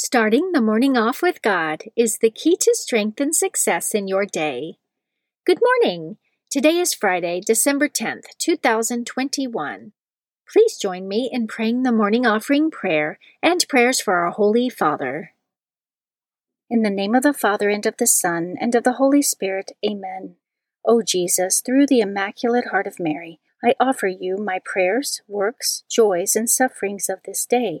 Starting the morning off with God is the key to strength and success in your day. Good morning. Today is Friday, December 10th, 2021. Please join me in praying the morning offering prayer and prayers for our Holy Father. In the name of the Father, and of the Son, and of the Holy Spirit, Amen. O Jesus, through the Immaculate Heart of Mary, I offer you my prayers, works, joys, and sufferings of this day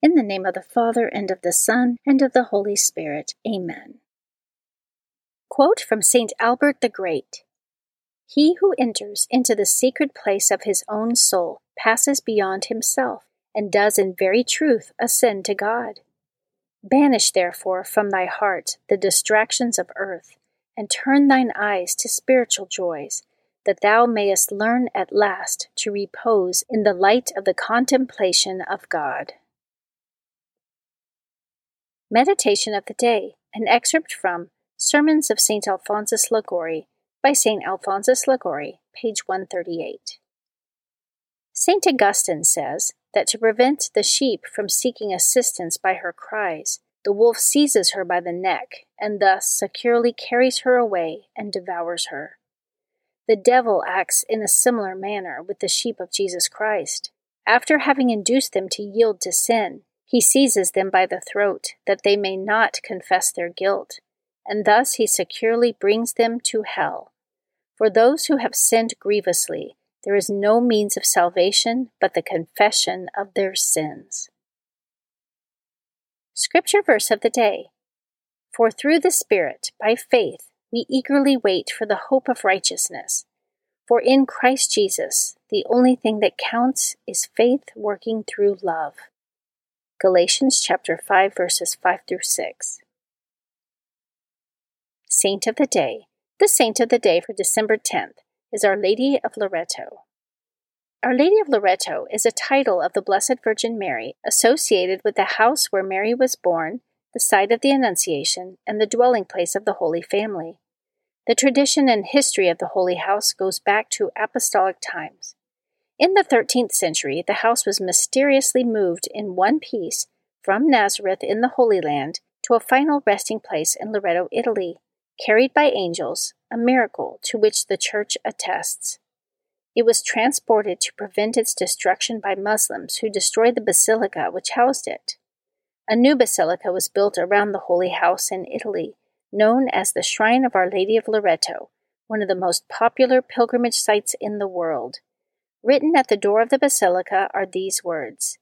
In the name of the Father, and of the Son, and of the Holy Spirit. Amen. Quote from St. Albert the Great He who enters into the secret place of his own soul passes beyond himself, and does in very truth ascend to God. Banish, therefore, from thy heart the distractions of earth, and turn thine eyes to spiritual joys, that thou mayest learn at last to repose in the light of the contemplation of God. Meditation of the Day, an excerpt from Sermons of St. Alphonsus Liguori by St. Alphonsus Liguori, page 138. St. Augustine says that to prevent the sheep from seeking assistance by her cries, the wolf seizes her by the neck and thus securely carries her away and devours her. The devil acts in a similar manner with the sheep of Jesus Christ. After having induced them to yield to sin, he seizes them by the throat, that they may not confess their guilt, and thus he securely brings them to hell. For those who have sinned grievously, there is no means of salvation but the confession of their sins. Scripture verse of the day For through the Spirit, by faith, we eagerly wait for the hope of righteousness. For in Christ Jesus, the only thing that counts is faith working through love. Galatians chapter 5 verses 5 through 6. Saint of the Day. The saint of the day for December 10th is Our Lady of Loreto. Our Lady of Loreto is a title of the Blessed Virgin Mary associated with the house where Mary was born, the site of the Annunciation, and the dwelling place of the Holy Family. The tradition and history of the Holy House goes back to apostolic times. In the 13th century, the house was mysteriously moved in one piece from Nazareth in the Holy Land to a final resting place in Loreto, Italy, carried by angels, a miracle to which the Church attests. It was transported to prevent its destruction by Muslims who destroyed the basilica which housed it. A new basilica was built around the Holy House in Italy, known as the Shrine of Our Lady of Loreto, one of the most popular pilgrimage sites in the world. Written at the door of the basilica are these words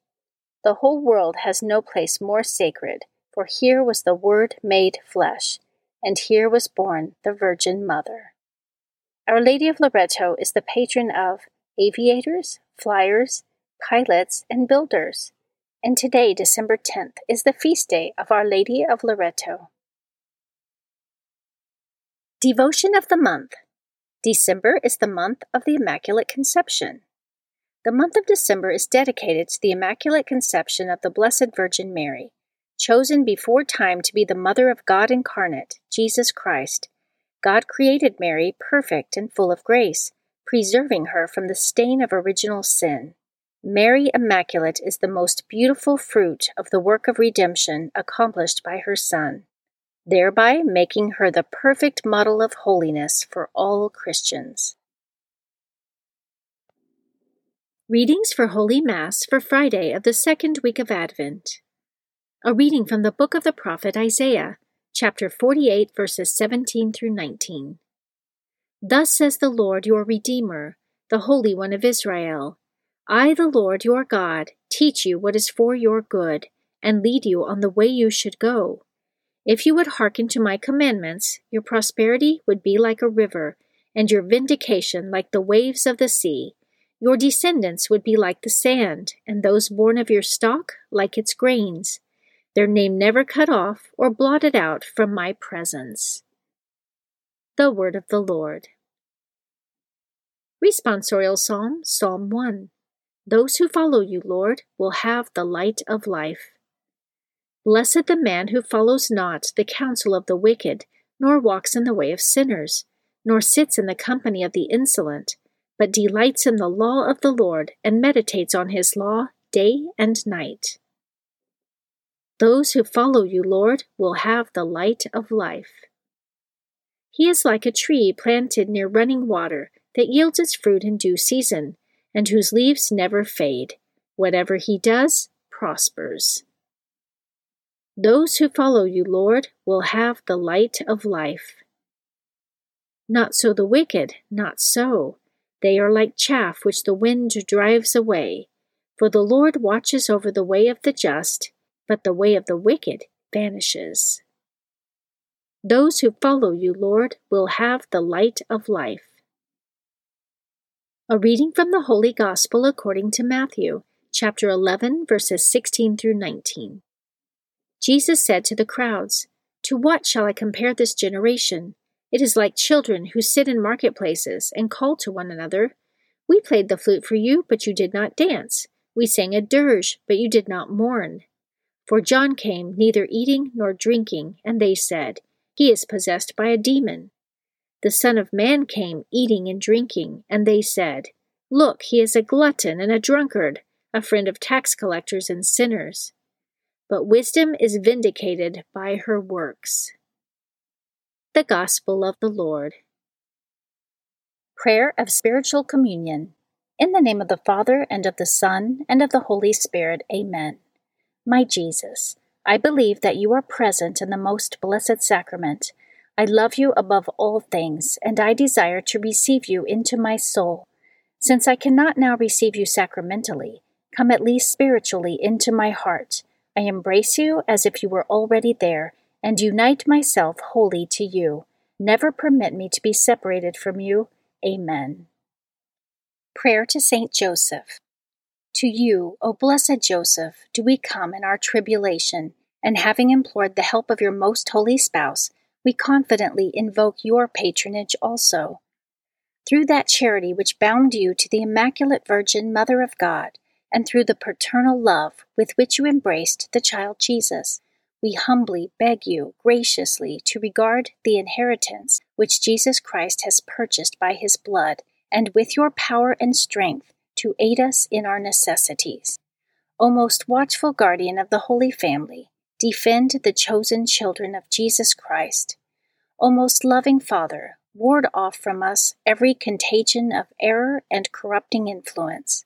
The whole world has no place more sacred, for here was the Word made flesh, and here was born the Virgin Mother. Our Lady of Loreto is the patron of aviators, flyers, pilots, and builders. And today, December 10th, is the feast day of Our Lady of Loreto. Devotion of the Month December is the month of the Immaculate Conception. The month of December is dedicated to the Immaculate Conception of the Blessed Virgin Mary, chosen before time to be the Mother of God incarnate, Jesus Christ. God created Mary perfect and full of grace, preserving her from the stain of original sin. Mary Immaculate is the most beautiful fruit of the work of redemption accomplished by her Son, thereby making her the perfect model of holiness for all Christians. Readings for Holy Mass for Friday of the second week of Advent. A reading from the book of the prophet Isaiah, chapter 48, verses 17 through 19. Thus says the Lord your Redeemer, the Holy One of Israel I, the Lord your God, teach you what is for your good, and lead you on the way you should go. If you would hearken to my commandments, your prosperity would be like a river, and your vindication like the waves of the sea. Your descendants would be like the sand, and those born of your stock like its grains, their name never cut off or blotted out from my presence. The Word of the Lord. Responsorial Psalm, Psalm 1. Those who follow you, Lord, will have the light of life. Blessed the man who follows not the counsel of the wicked, nor walks in the way of sinners, nor sits in the company of the insolent but delights in the law of the Lord and meditates on his law day and night. Those who follow you, Lord, will have the light of life. He is like a tree planted near running water that yields its fruit in due season, and whose leaves never fade. Whatever he does prospers. Those who follow you, Lord, will have the light of life. Not so the wicked, not so. They are like chaff which the wind drives away. For the Lord watches over the way of the just, but the way of the wicked vanishes. Those who follow you, Lord, will have the light of life. A reading from the Holy Gospel according to Matthew, chapter 11, verses 16 through 19. Jesus said to the crowds, To what shall I compare this generation? It is like children who sit in marketplaces and call to one another. We played the flute for you, but you did not dance. We sang a dirge, but you did not mourn. For John came neither eating nor drinking, and they said, He is possessed by a demon. The Son of Man came eating and drinking, and they said, Look, he is a glutton and a drunkard, a friend of tax collectors and sinners. But wisdom is vindicated by her works. The Gospel of the Lord. Prayer of Spiritual Communion. In the name of the Father, and of the Son, and of the Holy Spirit. Amen. My Jesus, I believe that you are present in the most blessed sacrament. I love you above all things, and I desire to receive you into my soul. Since I cannot now receive you sacramentally, come at least spiritually into my heart. I embrace you as if you were already there and unite myself wholly to you. Never permit me to be separated from you. Amen. Prayer to Saint Joseph. To you, O blessed Joseph, do we come in our tribulation, and having implored the help of your most holy spouse, we confidently invoke your patronage also. Through that charity which bound you to the Immaculate Virgin Mother of God, and through the paternal love with which you embraced the child Jesus, we humbly beg you graciously to regard the inheritance which Jesus Christ has purchased by his blood, and with your power and strength to aid us in our necessities. O most watchful guardian of the Holy Family, defend the chosen children of Jesus Christ. O most loving Father, ward off from us every contagion of error and corrupting influence.